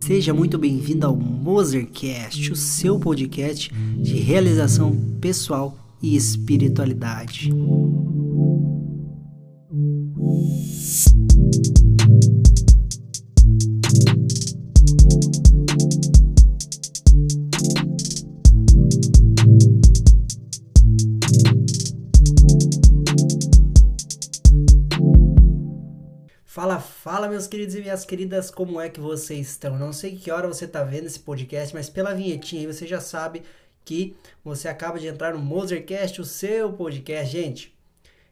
Seja muito bem-vindo ao Mozercast, o seu podcast de realização pessoal e espiritualidade. Meus queridos e minhas queridas, como é que vocês estão? Não sei que hora você está vendo esse podcast, mas pela vinhetinha aí você já sabe que você acaba de entrar no Mozercast, o seu podcast. Gente,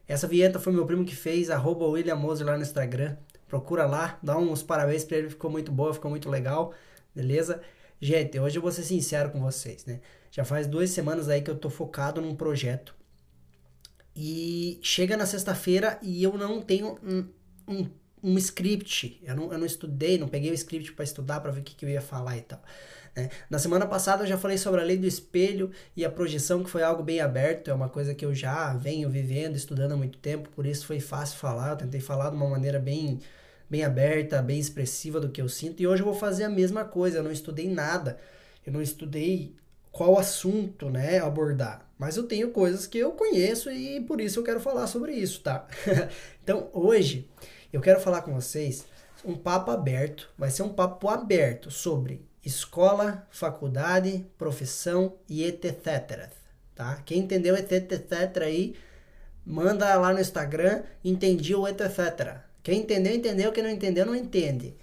essa vinheta foi meu primo que fez, arroba William Moser lá no Instagram. Procura lá, dá uns parabéns para ele, ficou muito boa, ficou muito legal, beleza? Gente, hoje eu vou ser sincero com vocês, né? Já faz duas semanas aí que eu tô focado num projeto. E chega na sexta-feira e eu não tenho um, um um script. Eu não, eu não estudei, não peguei o script para estudar para ver o que, que eu ia falar e tal. Né? Na semana passada eu já falei sobre a lei do espelho e a projeção, que foi algo bem aberto, é uma coisa que eu já venho vivendo, estudando há muito tempo, por isso foi fácil falar. Eu tentei falar de uma maneira bem, bem aberta, bem expressiva do que eu sinto, e hoje eu vou fazer a mesma coisa. Eu não estudei nada, eu não estudei qual assunto né, abordar. Mas eu tenho coisas que eu conheço e por isso eu quero falar sobre isso, tá? então hoje eu quero falar com vocês um papo aberto, vai ser um papo aberto sobre escola, faculdade, profissão e etc. Tá? Quem entendeu etc aí, manda lá no Instagram, entendi o etc. Quem entendeu, entendeu. Quem não entendeu, não entende.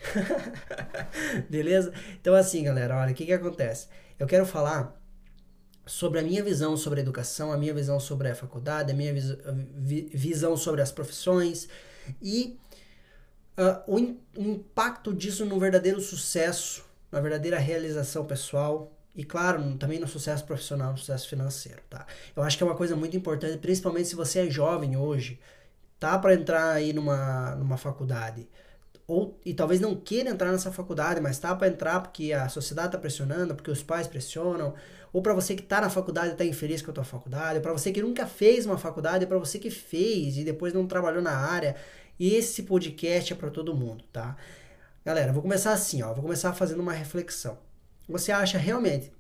Beleza? Então, assim, galera, olha, o que, que acontece? Eu quero falar sobre a minha visão sobre a educação, a minha visão sobre a faculdade, a minha vis visão sobre as profissões e uh, o, in, o impacto disso no verdadeiro sucesso, na verdadeira realização pessoal e, claro, também no sucesso profissional, no sucesso financeiro, tá? Eu acho que é uma coisa muito importante, principalmente se você é jovem hoje, tá para entrar aí numa, numa faculdade, ou e talvez não queira entrar nessa faculdade, mas tá para entrar porque a sociedade está pressionando, porque os pais pressionam, ou para você que está na faculdade e está infeliz com a tua faculdade, para você que nunca fez uma faculdade, para você que fez e depois não trabalhou na área esse podcast é para todo mundo, tá? Galera, vou começar assim, ó, vou começar fazendo uma reflexão. Você acha realmente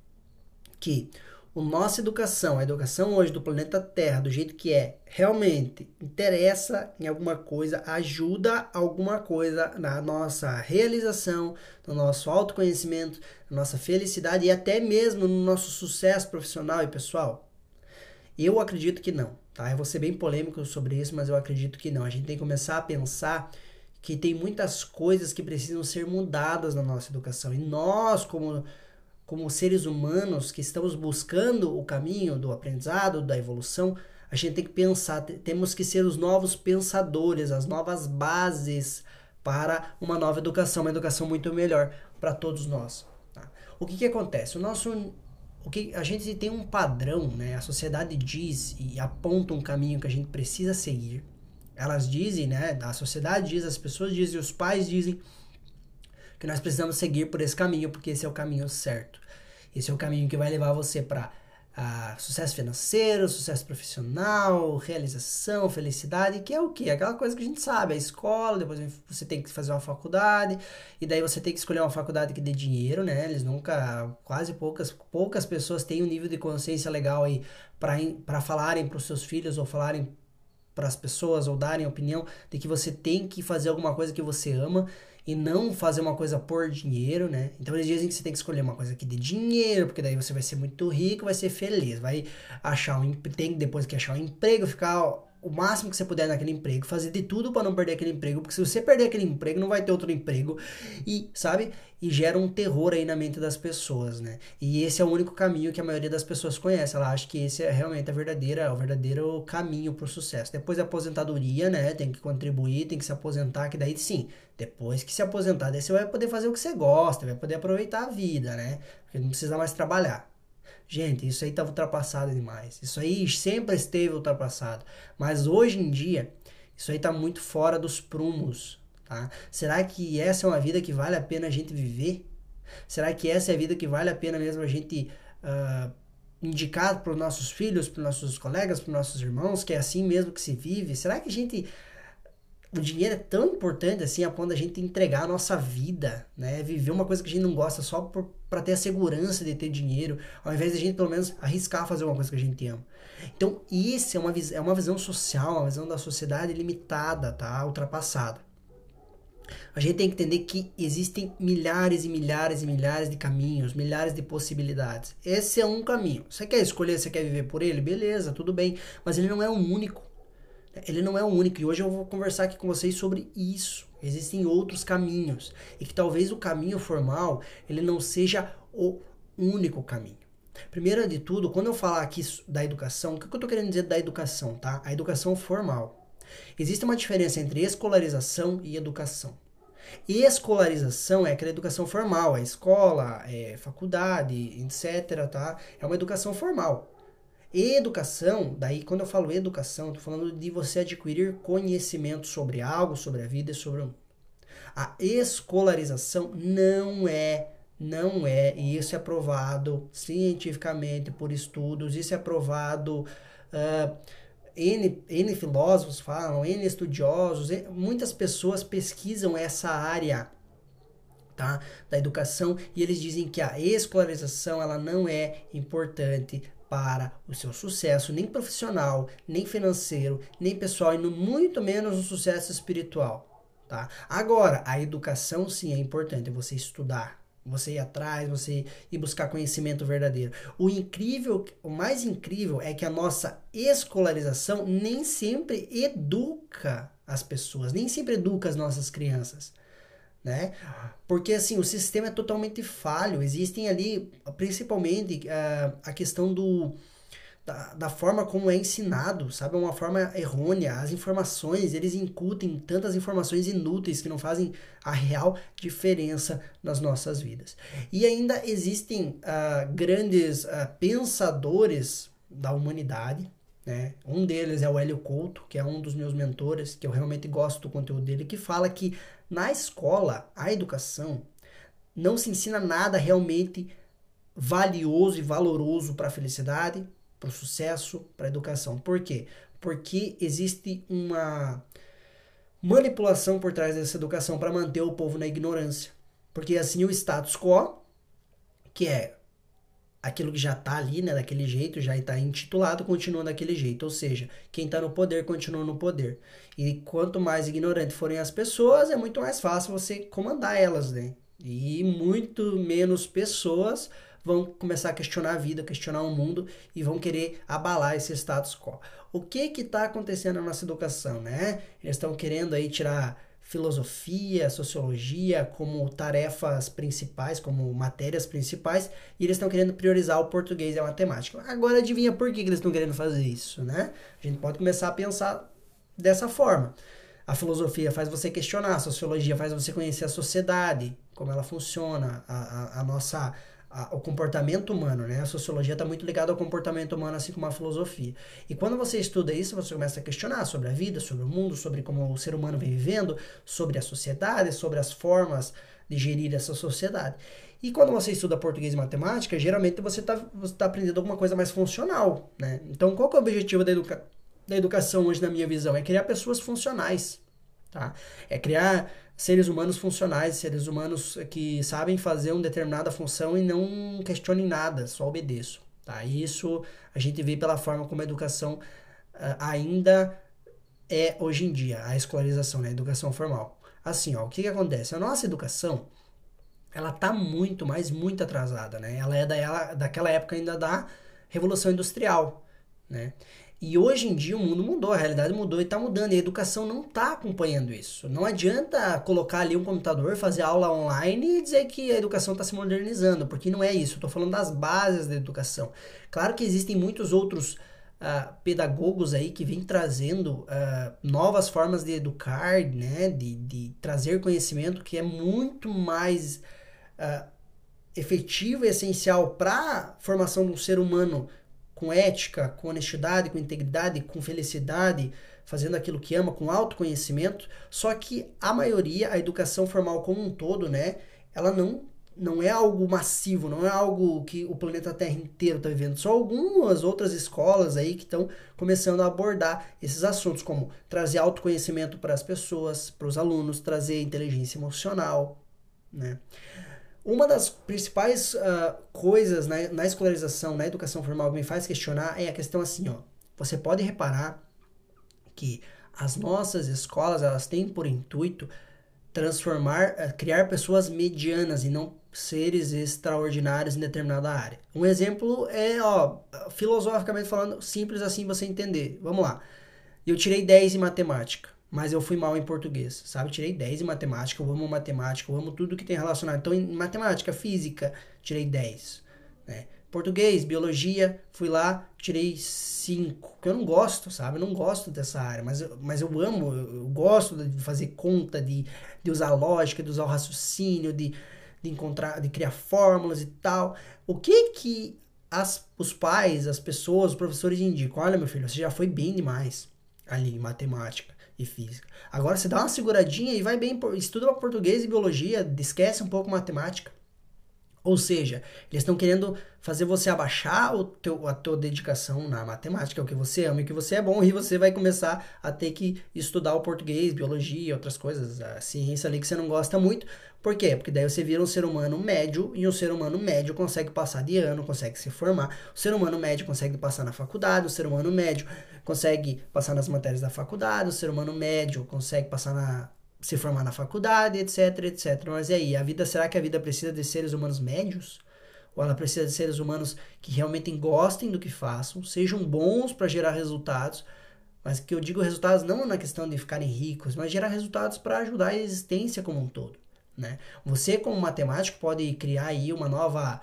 que a nossa educação, a educação hoje do planeta Terra, do jeito que é, realmente interessa em alguma coisa, ajuda alguma coisa na nossa realização, no nosso autoconhecimento, na nossa felicidade e até mesmo no nosso sucesso profissional e pessoal? Eu acredito que não, tá? Eu vou ser bem polêmico sobre isso, mas eu acredito que não. A gente tem que começar a pensar que tem muitas coisas que precisam ser mudadas na nossa educação. E nós, como, como seres humanos que estamos buscando o caminho do aprendizado, da evolução, a gente tem que pensar, temos que ser os novos pensadores, as novas bases para uma nova educação, uma educação muito melhor para todos nós. Tá? O que, que acontece? O nosso o que a gente tem um padrão, né? A sociedade diz e aponta um caminho que a gente precisa seguir. Elas dizem, né? A sociedade diz, as pessoas dizem, os pais dizem que nós precisamos seguir por esse caminho porque esse é o caminho certo. Esse é o caminho que vai levar você para a sucesso financeiro, sucesso profissional, realização, felicidade, que é o que? Aquela coisa que a gente sabe, a escola, depois você tem que fazer uma faculdade, e daí você tem que escolher uma faculdade que dê dinheiro, né? Eles nunca, quase poucas, poucas pessoas têm um nível de consciência legal aí para falarem para os seus filhos ou falarem para as pessoas ou darem opinião de que você tem que fazer alguma coisa que você ama e não fazer uma coisa por dinheiro, né? Então eles dizem que você tem que escolher uma coisa que dê dinheiro, porque daí você vai ser muito rico, vai ser feliz, vai achar um tem depois que achar um emprego, ficar o máximo que você puder naquele emprego, fazer de tudo para não perder aquele emprego, porque se você perder aquele emprego, não vai ter outro emprego e, sabe? E gera um terror aí na mente das pessoas, né? E esse é o único caminho que a maioria das pessoas conhece. Ela acha que esse é realmente a verdadeira, o verdadeiro caminho para o sucesso. Depois da aposentadoria, né? Tem que contribuir, tem que se aposentar, que daí sim, depois que se aposentar, daí você vai poder fazer o que você gosta, vai poder aproveitar a vida, né? Porque não precisa mais trabalhar. Gente, isso aí estava ultrapassado demais. Isso aí sempre esteve ultrapassado. Mas hoje em dia, isso aí está muito fora dos prumos. Tá? Será que essa é uma vida que vale a pena a gente viver? Será que essa é a vida que vale a pena mesmo a gente uh, indicar para os nossos filhos, para os nossos colegas, para os nossos irmãos, que é assim mesmo que se vive? Será que a gente o dinheiro é tão importante assim a ponto da gente entregar a nossa vida, né? Viver uma coisa que a gente não gosta só para ter a segurança de ter dinheiro, ao invés de a gente pelo menos arriscar fazer uma coisa que a gente ama. Então, isso é uma, é uma visão social, uma visão da sociedade limitada, tá? Ultrapassada. A gente tem que entender que existem milhares e milhares e milhares de caminhos, milhares de possibilidades. Esse é um caminho. Você quer escolher, você quer viver por ele? Beleza, tudo bem. Mas ele não é o único. Ele não é o único e hoje eu vou conversar aqui com vocês sobre isso. Existem outros caminhos e que talvez o caminho formal ele não seja o único caminho. Primeiro de tudo, quando eu falar aqui da educação, o que eu estou querendo dizer da educação, tá? A educação formal. Existe uma diferença entre escolarização e educação. Escolarização é aquela educação formal, a escola, é faculdade, etc, tá? É uma educação formal. Educação, daí quando eu falo educação, tô falando de você adquirir conhecimento sobre algo, sobre a vida e sobre o mundo. A escolarização não é, não é, e isso é provado cientificamente por estudos, isso é provado, uh, N, N filósofos falam, N estudiosos, muitas pessoas pesquisam essa área tá, da educação e eles dizem que a escolarização ela não é importante para o seu sucesso, nem profissional, nem financeiro, nem pessoal, e muito menos o sucesso espiritual. Tá? Agora, a educação sim é importante, você estudar, você ir atrás, você ir buscar conhecimento verdadeiro. O incrível, o mais incrível é que a nossa escolarização nem sempre educa as pessoas, nem sempre educa as nossas crianças né? Porque assim, o sistema é totalmente falho. Existem ali, principalmente, uh, a questão do da, da forma como é ensinado, sabe? É uma forma errônea. As informações, eles incutem tantas informações inúteis que não fazem a real diferença nas nossas vidas. E ainda existem uh, grandes uh, pensadores da humanidade, né? Um deles é o Hélio Couto, que é um dos meus mentores, que eu realmente gosto do conteúdo dele, que fala que na escola, a educação, não se ensina nada realmente valioso e valoroso para a felicidade, para o sucesso, para a educação. Por quê? Porque existe uma manipulação por trás dessa educação para manter o povo na ignorância. Porque assim o status quo, que é aquilo que já está ali, né, daquele jeito, já está intitulado, continua daquele jeito. Ou seja, quem está no poder continua no poder. E quanto mais ignorante forem as pessoas, é muito mais fácil você comandar elas, né? E muito menos pessoas vão começar a questionar a vida, questionar o mundo e vão querer abalar esse status quo. O que que está acontecendo na nossa educação, né? Eles estão querendo aí tirar filosofia, sociologia como tarefas principais, como matérias principais, e eles estão querendo priorizar o português e a matemática. Agora adivinha por que, eles estão querendo fazer isso, né? A gente pode começar a pensar dessa forma. A filosofia faz você questionar, a sociologia faz você conhecer a sociedade, como ela funciona, a, a, a nossa a, o comportamento humano, né? A sociologia está muito ligada ao comportamento humano, assim como a filosofia. E quando você estuda isso, você começa a questionar sobre a vida, sobre o mundo, sobre como o ser humano vem vivendo, sobre a sociedade, sobre as formas de gerir essa sociedade. E quando você estuda português e matemática, geralmente você está tá aprendendo alguma coisa mais funcional, né? Então, qual é o objetivo da, educa da educação hoje, na minha visão? É criar pessoas funcionais, tá? É criar seres humanos funcionais, seres humanos que sabem fazer uma determinada função e não questionem nada, só obedeçam. Tá? Isso a gente vê pela forma como a educação uh, ainda é hoje em dia, a escolarização, né? a educação formal. Assim, ó, o que, que acontece? A nossa educação, ela tá muito, mas muito atrasada, né? Ela é da, ela, daquela época ainda da Revolução Industrial, né? E hoje em dia o mundo mudou, a realidade mudou e está mudando. E a educação não está acompanhando isso. Não adianta colocar ali um computador, fazer aula online e dizer que a educação está se modernizando, porque não é isso. Estou falando das bases da educação. Claro que existem muitos outros uh, pedagogos aí que vêm trazendo uh, novas formas de educar, né? de, de trazer conhecimento que é muito mais uh, efetivo e essencial para a formação de um ser humano com ética, com honestidade, com integridade, com felicidade, fazendo aquilo que ama, com autoconhecimento. Só que a maioria, a educação formal como um todo, né, ela não não é algo massivo, não é algo que o planeta Terra inteiro está vivendo. Só algumas outras escolas aí que estão começando a abordar esses assuntos, como trazer autoconhecimento para as pessoas, para os alunos, trazer inteligência emocional, né? Uma das principais uh, coisas na, na escolarização, na educação formal que me faz questionar é a questão assim, ó. Você pode reparar que as nossas escolas, elas têm por intuito transformar, uh, criar pessoas medianas e não seres extraordinários em determinada área. Um exemplo é, ó, filosoficamente falando, simples assim você entender. Vamos lá. Eu tirei 10 em matemática mas eu fui mal em português, sabe? Tirei 10 em matemática, eu amo matemática, eu amo tudo que tem relacionado. Então, em matemática, física, tirei 10, né? Português, biologia, fui lá, tirei 5, porque eu não gosto, sabe? Eu não gosto dessa área, mas eu, mas eu amo, eu, eu gosto de fazer conta, de, de usar lógica, de usar o raciocínio, de, de encontrar, de criar fórmulas e tal. O que que as, os pais, as pessoas, os professores indicam? Olha, meu filho, você já foi bem demais ali em matemática e física. Agora você dá uma seguradinha e vai bem, estuda português e biologia, esquece um pouco matemática. Ou seja, eles estão querendo fazer você abaixar o teu, a tua dedicação na matemática, o que você ama e o que você é bom, e você vai começar a ter que estudar o português, biologia, outras coisas, a ciência ali que você não gosta muito. Por quê? Porque daí você vira um ser humano médio, e um ser humano médio consegue passar de ano, consegue se formar. O ser humano médio consegue passar na faculdade, o ser humano médio consegue passar nas matérias da faculdade, o ser humano médio consegue passar na se formar na faculdade, etc, etc. Mas e aí, a vida, será que a vida precisa de seres humanos médios? Ou ela precisa de seres humanos que realmente gostem do que façam, sejam bons para gerar resultados, mas que eu digo resultados não na questão de ficarem ricos, mas gerar resultados para ajudar a existência como um todo, né? Você como matemático pode criar aí uma nova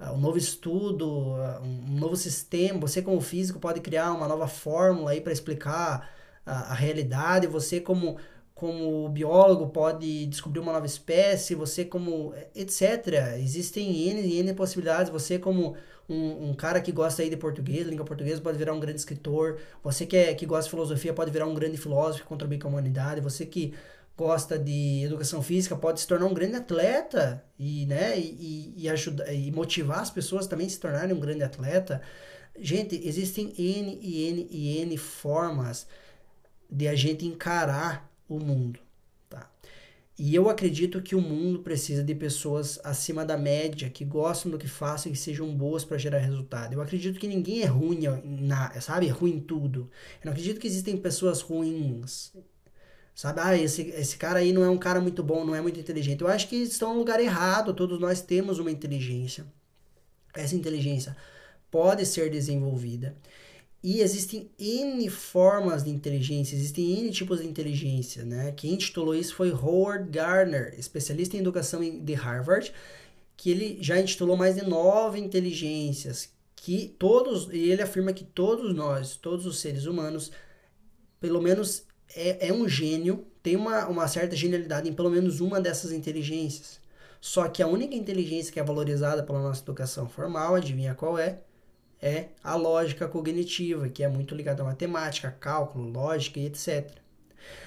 uh, um novo estudo, uh, um novo sistema, você como físico pode criar uma nova fórmula aí para explicar a, a realidade, você como como biólogo pode descobrir uma nova espécie, você como etc. Existem N e N possibilidades. Você como um, um, cara que gosta aí de português, língua portuguesa, pode virar um grande escritor. Você que, é, que gosta de filosofia pode virar um grande filósofo e contribuir com a humanidade. Você que gosta de educação física pode se tornar um grande atleta e, né, e, e, ajudar, e motivar as pessoas também a se tornarem um grande atleta. Gente, existem N e N e N formas de a gente encarar o mundo. Tá? E eu acredito que o mundo precisa de pessoas acima da média, que gostam do que fazem e que sejam boas para gerar resultado. Eu acredito que ninguém é ruim, na, sabe? É ruim em tudo. Eu não acredito que existem pessoas ruins. Sabe, ah, esse, esse cara aí não é um cara muito bom, não é muito inteligente. Eu acho que estão no lugar errado. Todos nós temos uma inteligência. Essa inteligência pode ser desenvolvida. E existem N formas de inteligência, existem N tipos de inteligência, né? Quem intitulou isso foi Howard Gardner, especialista em educação de Harvard, que ele já intitulou mais de nove inteligências, que todos, e ele afirma que todos nós, todos os seres humanos, pelo menos é, é um gênio, tem uma, uma certa genialidade em pelo menos uma dessas inteligências. Só que a única inteligência que é valorizada pela nossa educação formal, adivinha qual é? É a lógica cognitiva, que é muito ligada à matemática, cálculo, lógica e etc.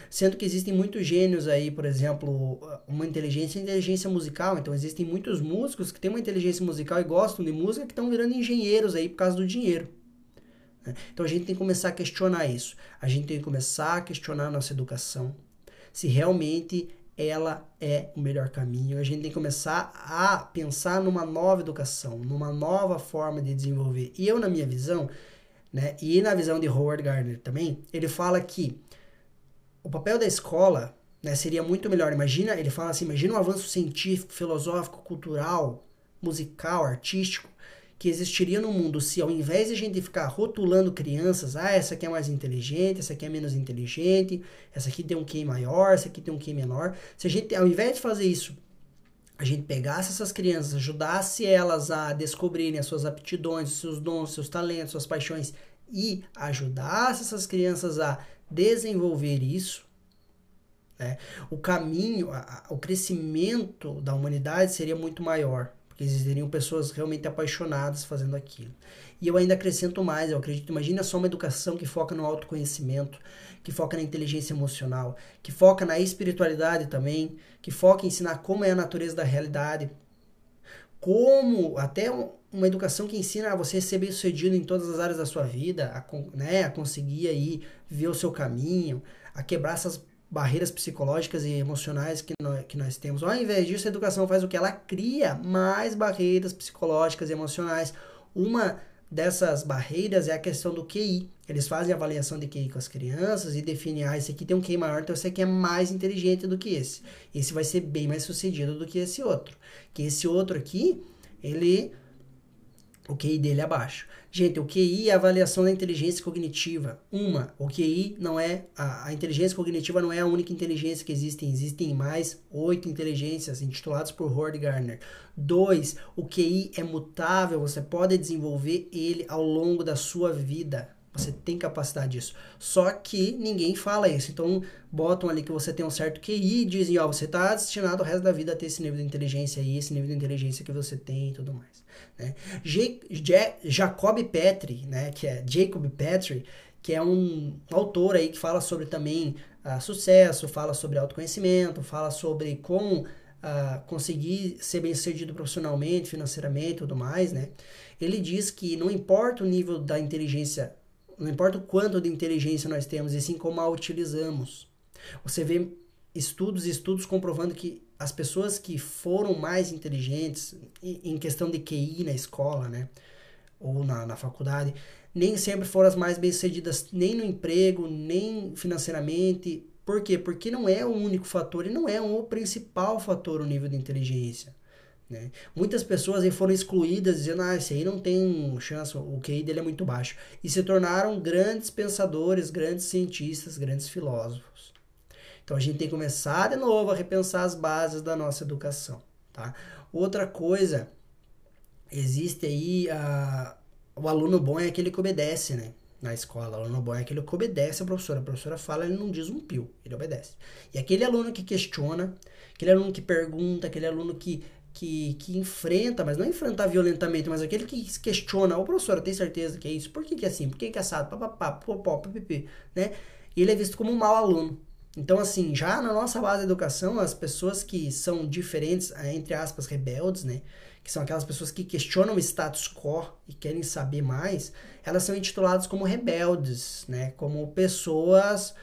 Sendo que existem muitos gênios aí, por exemplo, uma inteligência inteligência musical. Então existem muitos músicos que têm uma inteligência musical e gostam de música que estão virando engenheiros aí por causa do dinheiro. Né? Então a gente tem que começar a questionar isso. A gente tem que começar a questionar a nossa educação. Se realmente ela é o melhor caminho. A gente tem que começar a pensar numa nova educação, numa nova forma de desenvolver. E eu, na minha visão, né, e na visão de Howard Gardner também, ele fala que o papel da escola né, seria muito melhor. Imagina, ele fala assim, imagina um avanço científico, filosófico, cultural, musical, artístico, que existiria no mundo se ao invés de a gente ficar rotulando crianças, ah, essa aqui é mais inteligente, essa aqui é menos inteligente, essa aqui tem um QI maior, essa aqui tem um QI menor, se a gente, ao invés de fazer isso, a gente pegasse essas crianças, ajudasse elas a descobrirem as suas aptidões, os seus dons, seus talentos, suas paixões e ajudasse essas crianças a desenvolver isso, né, o caminho, a, o crescimento da humanidade seria muito maior existiriam pessoas realmente apaixonadas fazendo aquilo. E eu ainda acrescento mais, eu acredito, imagina só uma educação que foca no autoconhecimento, que foca na inteligência emocional, que foca na espiritualidade também, que foca em ensinar como é a natureza da realidade, como até uma educação que ensina a você ser bem sucedido em todas as áreas da sua vida, a, né, a conseguir aí ver o seu caminho, a quebrar essas barreiras psicológicas e emocionais que nós, que nós temos. Ao invés disso, a educação faz o que? Ela cria mais barreiras psicológicas e emocionais. Uma dessas barreiras é a questão do QI. Eles fazem avaliação de QI com as crianças e definem, ah, esse aqui tem um QI maior, então esse aqui é mais inteligente do que esse. Esse vai ser bem mais sucedido do que esse outro. Que esse outro aqui, ele o QI dele é abaixo. Gente, o QI é a avaliação da inteligência cognitiva. Uma, o QI não é. A, a, inteligência cognitiva não é a única inteligência que existe. Existem mais oito inteligências intituladas por Howard Gardner. Dois, o QI é mutável, você pode desenvolver ele ao longo da sua vida. Você tem capacidade disso. Só que ninguém fala isso. Então, botam ali que você tem um certo QI e dizem, ó, você está destinado o resto da vida a ter esse nível de inteligência aí, esse nível de inteligência que você tem e tudo mais. Né? Jacob Petri, né, que é Jacob Petri, que é um autor aí que fala sobre também uh, sucesso, fala sobre autoconhecimento, fala sobre como uh, conseguir ser bem sucedido profissionalmente, financeiramente e tudo mais, né? Ele diz que não importa o nível da inteligência não importa o quanto de inteligência nós temos, e sim como a utilizamos. Você vê estudos e estudos comprovando que as pessoas que foram mais inteligentes em questão de QI na escola, né, ou na, na faculdade, nem sempre foram as mais bem-sucedidas, nem no emprego, nem financeiramente. Por quê? Porque não é o único fator e não é o principal fator o nível de inteligência. Né? Muitas pessoas aí foram excluídas dizendo, ah, esse aí não tem chance, o QI dele é muito baixo. E se tornaram grandes pensadores, grandes cientistas, grandes filósofos. Então a gente tem que começar de novo a repensar as bases da nossa educação. Tá? Outra coisa, existe aí a, o aluno bom é aquele que obedece, né? Na escola, o aluno bom é aquele que obedece a professora. A professora fala, ele não diz um pio, ele obedece. E aquele aluno que questiona, aquele aluno que pergunta, aquele aluno que que, que enfrenta, mas não enfrentar violentamente, mas aquele que se questiona, ô professora, tem certeza que é isso? Por que, que é assim? Por que, que é assado? Papapá, popó, pipipi, né? Ele é visto como um mau aluno. Então, assim, já na nossa base de educação, as pessoas que são diferentes, eh, entre aspas, rebeldes, né? Que são aquelas pessoas que questionam o status quo e querem saber mais, elas são intituladas como rebeldes, né? Como pessoas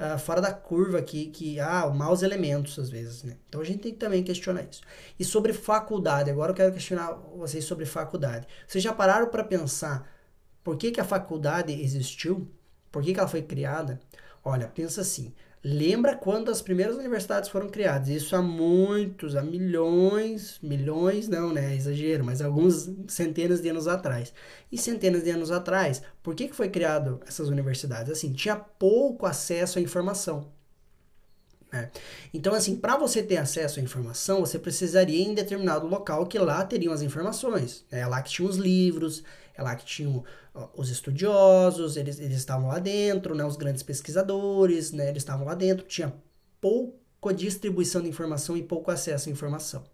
uh, fora da curva que, que ah, maus elementos às vezes, né? Então a gente tem que também questionar isso. E sobre faculdade, agora eu quero questionar vocês sobre faculdade. Vocês já pararam para pensar por que, que a faculdade existiu? Por que, que ela foi criada? Olha, pensa assim. Lembra quando as primeiras universidades foram criadas? Isso há muitos, há milhões, milhões não, né? Exagero, mas alguns centenas de anos atrás. E centenas de anos atrás, por que, que foi criado essas universidades? Assim, tinha pouco acesso à informação. Né? Então, assim, para você ter acesso à informação, você precisaria ir em determinado local que lá teriam as informações. É lá que tinham os livros, é lá que tinham os estudiosos, eles, eles estavam lá dentro, né, os grandes pesquisadores, né, eles estavam lá dentro, tinha pouca distribuição de informação e pouco acesso à informação.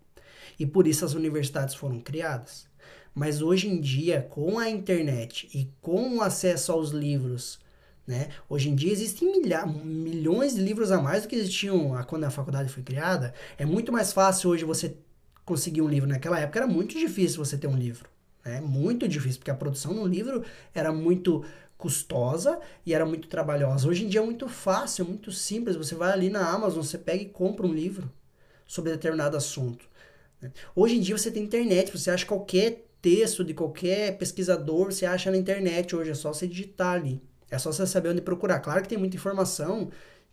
E por isso as universidades foram criadas. Mas hoje em dia, com a internet e com o acesso aos livros, né, hoje em dia existem milha milhões de livros a mais do que existiam quando a faculdade foi criada. É muito mais fácil hoje você conseguir um livro. Naquela época era muito difícil você ter um livro. É muito difícil, porque a produção no livro era muito custosa e era muito trabalhosa. Hoje em dia é muito fácil, é muito simples. Você vai ali na Amazon, você pega e compra um livro sobre determinado assunto. Né? Hoje em dia você tem internet, você acha qualquer texto de qualquer pesquisador, você acha na internet hoje, é só você digitar ali. É só você saber onde procurar. Claro que tem muita informação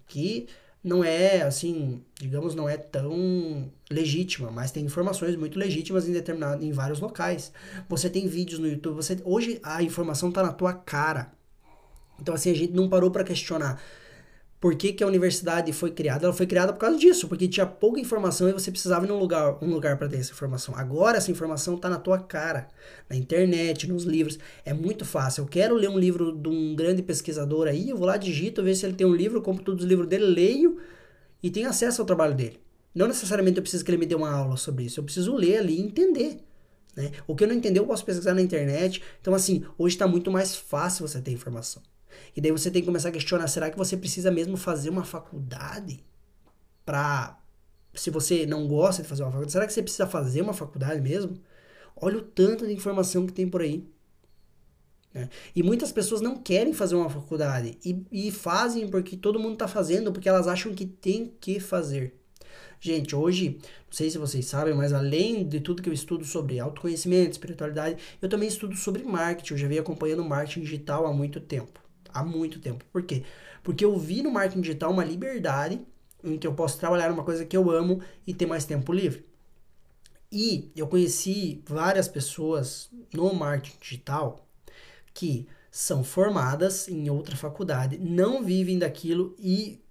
que não é assim, digamos, não é tão legítima, mas tem informações muito legítimas em determinado, em vários locais. Você tem vídeos no YouTube, você hoje a informação está na tua cara. Então assim, a gente não parou para questionar por que, que a universidade foi criada? Ela foi criada por causa disso, porque tinha pouca informação e você precisava ir num lugar, um lugar para ter essa informação. Agora essa informação está na tua cara, na internet, nos livros. É muito fácil. Eu quero ler um livro de um grande pesquisador aí, eu vou lá, digito, ver se ele tem um livro, compro todos os livros dele, leio e tenho acesso ao trabalho dele. Não necessariamente eu preciso que ele me dê uma aula sobre isso, eu preciso ler ali e entender. Né? O que eu não entender, eu posso pesquisar na internet. Então, assim, hoje está muito mais fácil você ter informação. E daí você tem que começar a questionar: será que você precisa mesmo fazer uma faculdade para. Se você não gosta de fazer uma faculdade, será que você precisa fazer uma faculdade mesmo? Olha o tanto de informação que tem por aí. Né? E muitas pessoas não querem fazer uma faculdade e, e fazem porque todo mundo está fazendo, porque elas acham que tem que fazer. Gente, hoje, não sei se vocês sabem, mas além de tudo que eu estudo sobre autoconhecimento, espiritualidade, eu também estudo sobre marketing. Eu já venho acompanhando marketing digital há muito tempo. Há muito tempo. Por quê? Porque eu vi no marketing digital uma liberdade em que eu posso trabalhar numa coisa que eu amo e ter mais tempo livre. E eu conheci várias pessoas no marketing digital que são formadas em outra faculdade, não vivem daquilo e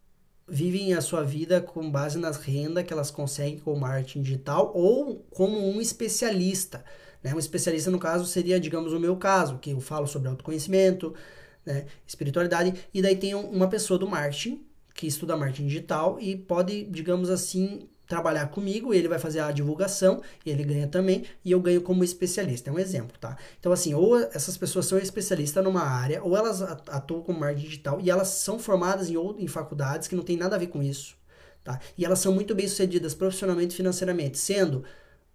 vivem a sua vida com base nas rendas que elas conseguem com o marketing digital ou como um especialista. Né? Um especialista, no caso, seria, digamos, o meu caso, que eu falo sobre autoconhecimento, né? espiritualidade, e daí tem uma pessoa do marketing que estuda marketing digital e pode, digamos assim, trabalhar comigo, ele vai fazer a divulgação, ele ganha também, e eu ganho como especialista. É um exemplo, tá? Então, assim, ou essas pessoas são especialistas numa área, ou elas atuam como marketing digital, e elas são formadas em, em faculdades que não tem nada a ver com isso, tá? E elas são muito bem sucedidas profissionalmente e financeiramente, sendo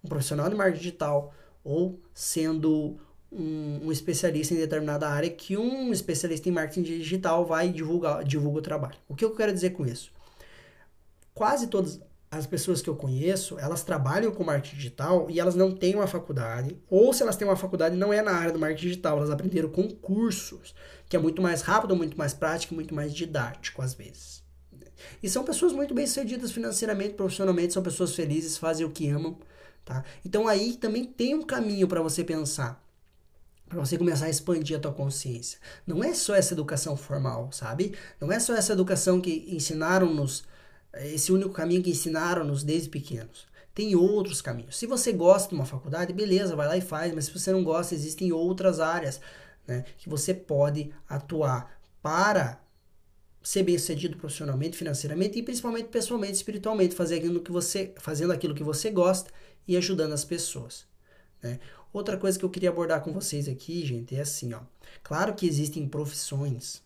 um profissional de marketing digital, ou sendo um, um, especialista em determinada área que um especialista em marketing digital vai divulgar divulga o trabalho. O que eu quero dizer com isso? Quase todas as pessoas que eu conheço, elas trabalham com marketing digital e elas não têm uma faculdade, ou se elas têm uma faculdade, não é na área do marketing digital, elas aprenderam com cursos, que é muito mais rápido, muito mais prático, muito mais didático às vezes. E são pessoas muito bem sucedidas financeiramente, profissionalmente, são pessoas felizes, fazem o que amam, tá? Então aí também tem um caminho para você pensar, para você começar a expandir a tua consciência. Não é só essa educação formal, sabe? Não é só essa educação que ensinaram-nos esse único caminho que ensinaram-nos desde pequenos. Tem outros caminhos. Se você gosta de uma faculdade, beleza, vai lá e faz, mas se você não gosta, existem outras áreas né, que você pode atuar para ser bem sucedido profissionalmente, financeiramente e principalmente pessoalmente, espiritualmente, fazer aquilo que você, fazendo aquilo que você gosta e ajudando as pessoas. Né? Outra coisa que eu queria abordar com vocês aqui, gente, é assim, ó. Claro que existem profissões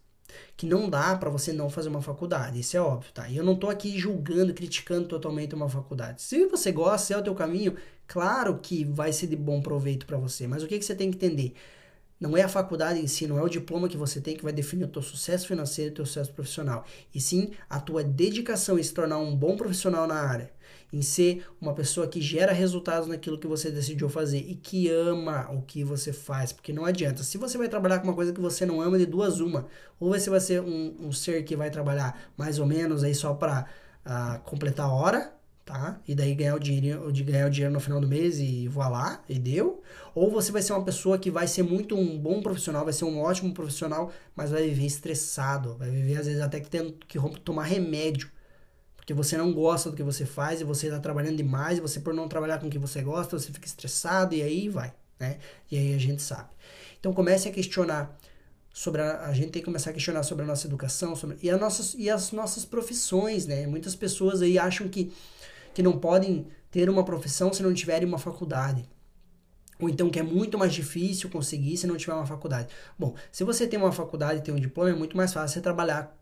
que não dá para você não fazer uma faculdade, isso é óbvio, tá? E eu não tô aqui julgando, criticando totalmente uma faculdade. Se você gosta, é o teu caminho, claro que vai ser de bom proveito para você, mas o que, que você tem que entender? Não é a faculdade em si, não é o diploma que você tem que vai definir o teu sucesso financeiro e o teu sucesso profissional. E sim a tua dedicação em se tornar um bom profissional na área em ser uma pessoa que gera resultados naquilo que você decidiu fazer e que ama o que você faz, porque não adianta. Se você vai trabalhar com uma coisa que você não ama, de duas uma, ou você vai ser um, um ser que vai trabalhar mais ou menos aí só para uh, ah, completar a hora, tá? E daí ganhar o dinheiro, de ganhar o dinheiro no final do mês e lá e deu. Ou você vai ser uma pessoa que vai ser muito um bom profissional, vai ser um ótimo profissional, mas vai viver estressado, vai viver às vezes até que tendo que tomar remédio porque você não gosta do que você faz e você está trabalhando demais, e você por não trabalhar com o que você gosta, você fica estressado e aí vai, né? E aí a gente sabe. Então comece a questionar sobre a, a gente tem que começar a questionar sobre a nossa educação, sobre e, as nossas, e as nossas profissões, né? Muitas pessoas aí acham que, que não podem ter uma profissão se não tiverem uma faculdade. Ou então que é muito mais difícil conseguir se não tiver uma faculdade. Bom, se você tem uma faculdade e tem um diploma, é muito mais fácil você trabalhar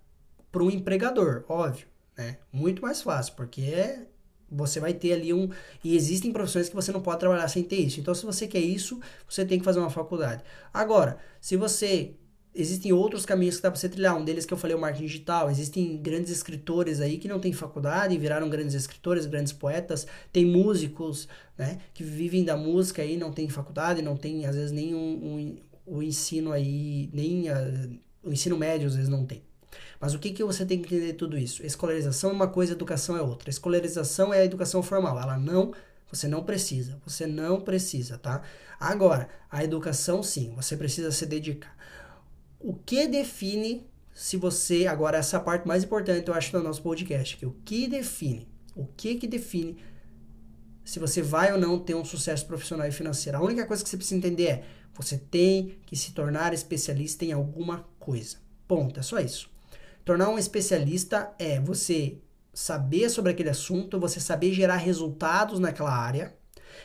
para um empregador, óbvio né? Muito mais fácil, porque você vai ter ali um. E existem profissões que você não pode trabalhar sem ter isso. Então, se você quer isso, você tem que fazer uma faculdade. Agora, se você. Existem outros caminhos que dá para você trilhar. Um deles que eu falei, o marketing digital. Existem grandes escritores aí que não têm faculdade e viraram grandes escritores, grandes poetas. Tem músicos, né? Que vivem da música aí, não tem faculdade, não tem, às vezes, nem um, um, o ensino aí, nem a, o ensino médio, às vezes, não tem. Mas o que, que você tem que entender tudo isso? Escolarização é uma coisa, educação é outra. Escolarização é a educação formal. Ela não, você não precisa. Você não precisa, tá? Agora, a educação sim, você precisa se dedicar. O que define se você, agora essa parte mais importante eu acho do nosso podcast, que o que define, o que que define se você vai ou não ter um sucesso profissional e financeiro. A única coisa que você precisa entender é, você tem que se tornar especialista em alguma coisa. Ponto, é só isso. Tornar um especialista é você saber sobre aquele assunto, você saber gerar resultados naquela área,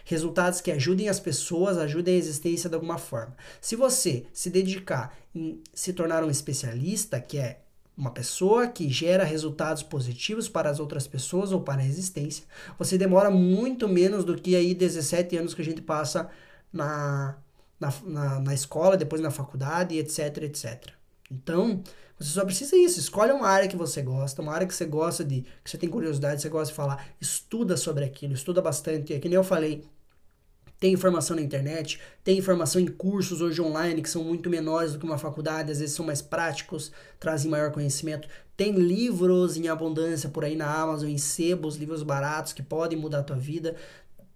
resultados que ajudem as pessoas, ajudem a existência de alguma forma. Se você se dedicar em se tornar um especialista, que é uma pessoa que gera resultados positivos para as outras pessoas ou para a existência, você demora muito menos do que aí 17 anos que a gente passa na, na, na, na escola, depois na faculdade, etc, etc. Então, você só precisa isso. Escolhe uma área que você gosta, uma área que você gosta de, que você tem curiosidade, você gosta de falar. Estuda sobre aquilo, estuda bastante. É que nem eu falei, tem informação na internet, tem informação em cursos hoje online que são muito menores do que uma faculdade, às vezes são mais práticos, trazem maior conhecimento. Tem livros em abundância por aí na Amazon, em sebos, livros baratos que podem mudar a tua vida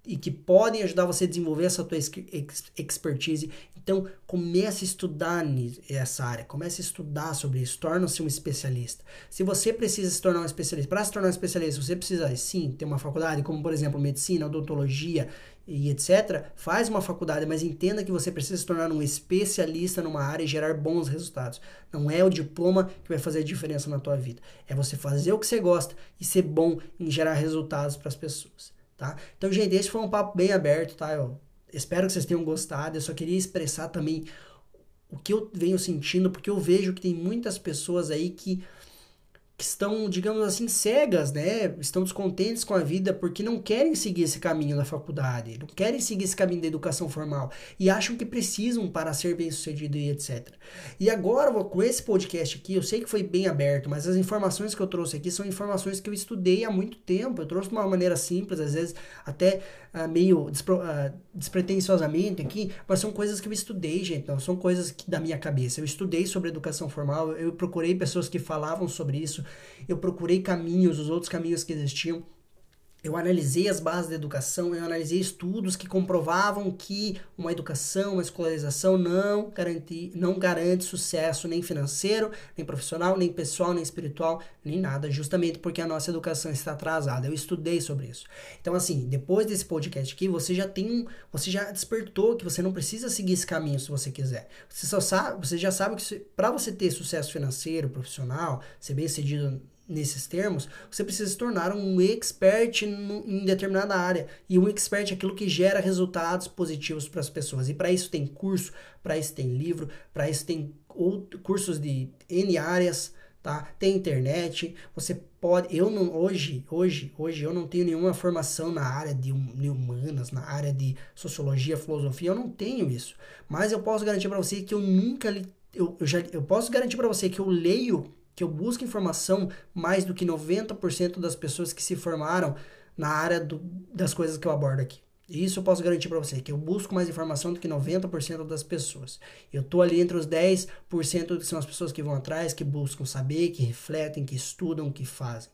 e que podem ajudar você a desenvolver essa tua expertise. Então, comece a estudar essa área, comece a estudar sobre isso, torne-se um especialista. Se você precisa se tornar um especialista, para se tornar um especialista, você precisa sim ter uma faculdade, como por exemplo medicina, odontologia e etc. Faz uma faculdade, mas entenda que você precisa se tornar um especialista numa área e gerar bons resultados. Não é o diploma que vai fazer a diferença na tua vida. É você fazer o que você gosta e ser bom em gerar resultados para as pessoas, tá? Então, gente, esse foi um papo bem aberto, tá? Eu Espero que vocês tenham gostado. Eu só queria expressar também o que eu venho sentindo, porque eu vejo que tem muitas pessoas aí que que estão, digamos assim, cegas, né? Estão descontentes com a vida porque não querem seguir esse caminho da faculdade, não querem seguir esse caminho da educação formal e acham que precisam para ser bem-sucedido e etc. E agora, com esse podcast aqui, eu sei que foi bem aberto, mas as informações que eu trouxe aqui são informações que eu estudei há muito tempo. Eu trouxe de uma maneira simples, às vezes até uh, meio despro, uh, despretensiosamente aqui, mas são coisas que eu estudei, gente. Não são coisas que da minha cabeça. Eu estudei sobre educação formal, eu procurei pessoas que falavam sobre isso eu procurei caminhos, os outros caminhos que existiam. Eu analisei as bases da educação, eu analisei estudos que comprovavam que uma educação, uma escolarização não garante, não garante sucesso nem financeiro, nem profissional, nem pessoal, nem espiritual, nem nada, justamente porque a nossa educação está atrasada. Eu estudei sobre isso. Então, assim, depois desse podcast aqui, você já tem, você já despertou que você não precisa seguir esse caminho se você quiser. Você só sabe, você já sabe que para você ter sucesso financeiro, profissional, ser bem sucedido nesses termos, você precisa se tornar um expert em determinada área. E um expert é aquilo que gera resultados positivos para as pessoas. E para isso tem curso, para isso tem livro, para isso tem outro, cursos de N áreas, tá? Tem internet, você pode, eu não hoje, hoje, hoje eu não tenho nenhuma formação na área de, hum, de humanas, na área de sociologia, filosofia, eu não tenho isso. Mas eu posso garantir para você que eu nunca li, eu, eu já eu posso garantir para você que eu leio que eu busco informação mais do que 90% das pessoas que se formaram na área do, das coisas que eu abordo aqui. Isso eu posso garantir para você, que eu busco mais informação do que 90% das pessoas. Eu tô ali entre os 10% que são as pessoas que vão atrás, que buscam saber, que refletem, que estudam, que fazem.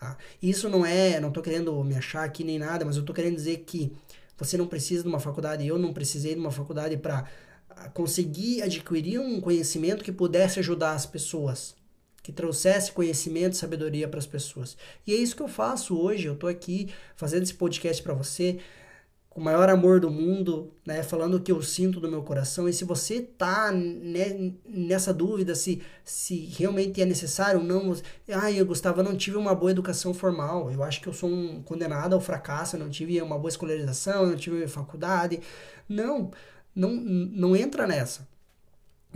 Tá? Isso não é, não tô querendo me achar aqui nem nada, mas eu tô querendo dizer que você não precisa de uma faculdade, eu não precisei de uma faculdade para ah, conseguir adquirir um conhecimento que pudesse ajudar as pessoas que trouxesse conhecimento e sabedoria para as pessoas. E é isso que eu faço hoje. Eu estou aqui fazendo esse podcast para você com o maior amor do mundo, né, falando o que eu sinto do meu coração. E se você tá né, nessa dúvida se, se realmente é necessário ou não, ah, eu Gustavo, eu não tive uma boa educação formal. Eu acho que eu sou um condenado ao fracasso, eu não tive uma boa escolarização, eu não tive faculdade. Não, não, não entra nessa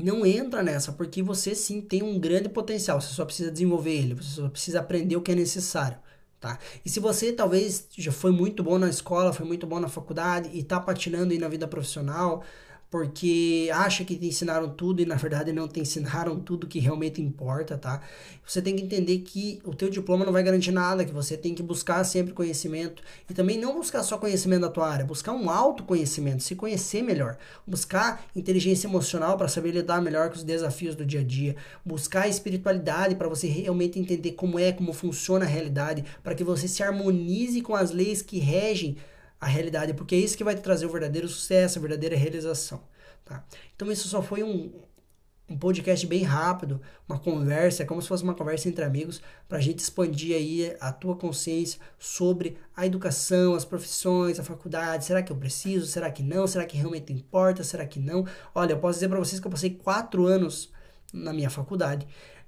não entra nessa, porque você sim tem um grande potencial, você só precisa desenvolver ele, você só precisa aprender o que é necessário, tá? E se você talvez já foi muito bom na escola, foi muito bom na faculdade e tá patinando aí na vida profissional, porque acha que te ensinaram tudo e na verdade não te ensinaram tudo que realmente importa, tá? Você tem que entender que o teu diploma não vai garantir nada, que você tem que buscar sempre conhecimento. E também não buscar só conhecimento da tua área, buscar um autoconhecimento, se conhecer melhor, buscar inteligência emocional para saber lidar melhor com os desafios do dia a dia, buscar espiritualidade para você realmente entender como é, como funciona a realidade, para que você se harmonize com as leis que regem a realidade, porque é isso que vai te trazer o verdadeiro sucesso, a verdadeira realização. Tá? Então isso só foi um, um podcast bem rápido, uma conversa, é como se fosse uma conversa entre amigos, para a gente expandir aí a tua consciência sobre a educação, as profissões, a faculdade. Será que eu preciso? Será que não? Será que realmente importa? Será que não? Olha, eu posso dizer para vocês que eu passei quatro anos na minha faculdade.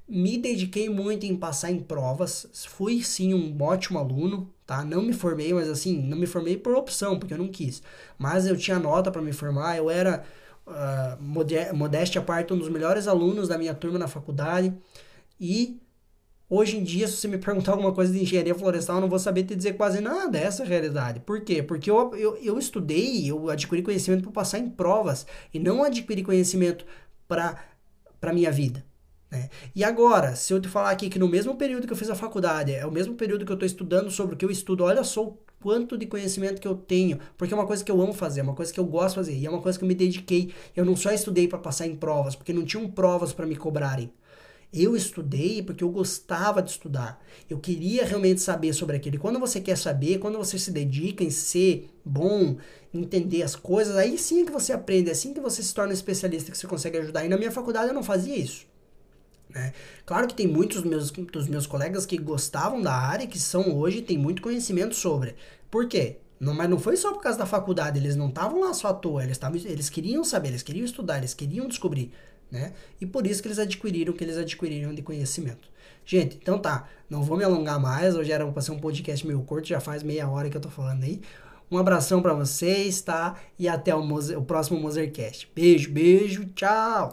Me dediquei muito em passar em provas. Fui sim um ótimo aluno, tá? Não me formei, mas assim, não me formei por opção, porque eu não quis. Mas eu tinha nota para me formar, eu era, uh, modéstia à parte, um dos melhores alunos da minha turma na faculdade. E Hoje em dia, se você me perguntar alguma coisa de engenharia florestal, eu não vou saber te dizer quase nada dessa realidade. Por quê? Porque eu, eu, eu estudei, eu adquiri conhecimento para passar em provas e não adquiri conhecimento para minha vida. Né? E agora, se eu te falar aqui que no mesmo período que eu fiz a faculdade, é o mesmo período que eu estou estudando sobre o que eu estudo, olha só o quanto de conhecimento que eu tenho, porque é uma coisa que eu amo fazer, é uma coisa que eu gosto de fazer, e é uma coisa que eu me dediquei. Eu não só estudei para passar em provas, porque não tinham provas para me cobrarem. Eu estudei porque eu gostava de estudar. Eu queria realmente saber sobre aquilo. E quando você quer saber, quando você se dedica em ser bom, entender as coisas, aí sim é que você aprende, é assim que você se torna especialista, que você consegue ajudar. E na minha faculdade eu não fazia isso. Né? Claro que tem muitos dos meus, dos meus colegas que gostavam da área, que são hoje, tem muito conhecimento sobre. Por quê? Não, mas não foi só por causa da faculdade, eles não estavam lá só à toa, eles, tavam, eles queriam saber, eles queriam estudar, eles queriam descobrir né? E por isso que eles adquiriram o que eles adquiriram de conhecimento. Gente, então tá, não vou me alongar mais, hoje era para ser um podcast meio curto, já faz meia hora que eu tô falando aí. Um abração para vocês, tá? E até o, o próximo Mozercast. Beijo, beijo, tchau!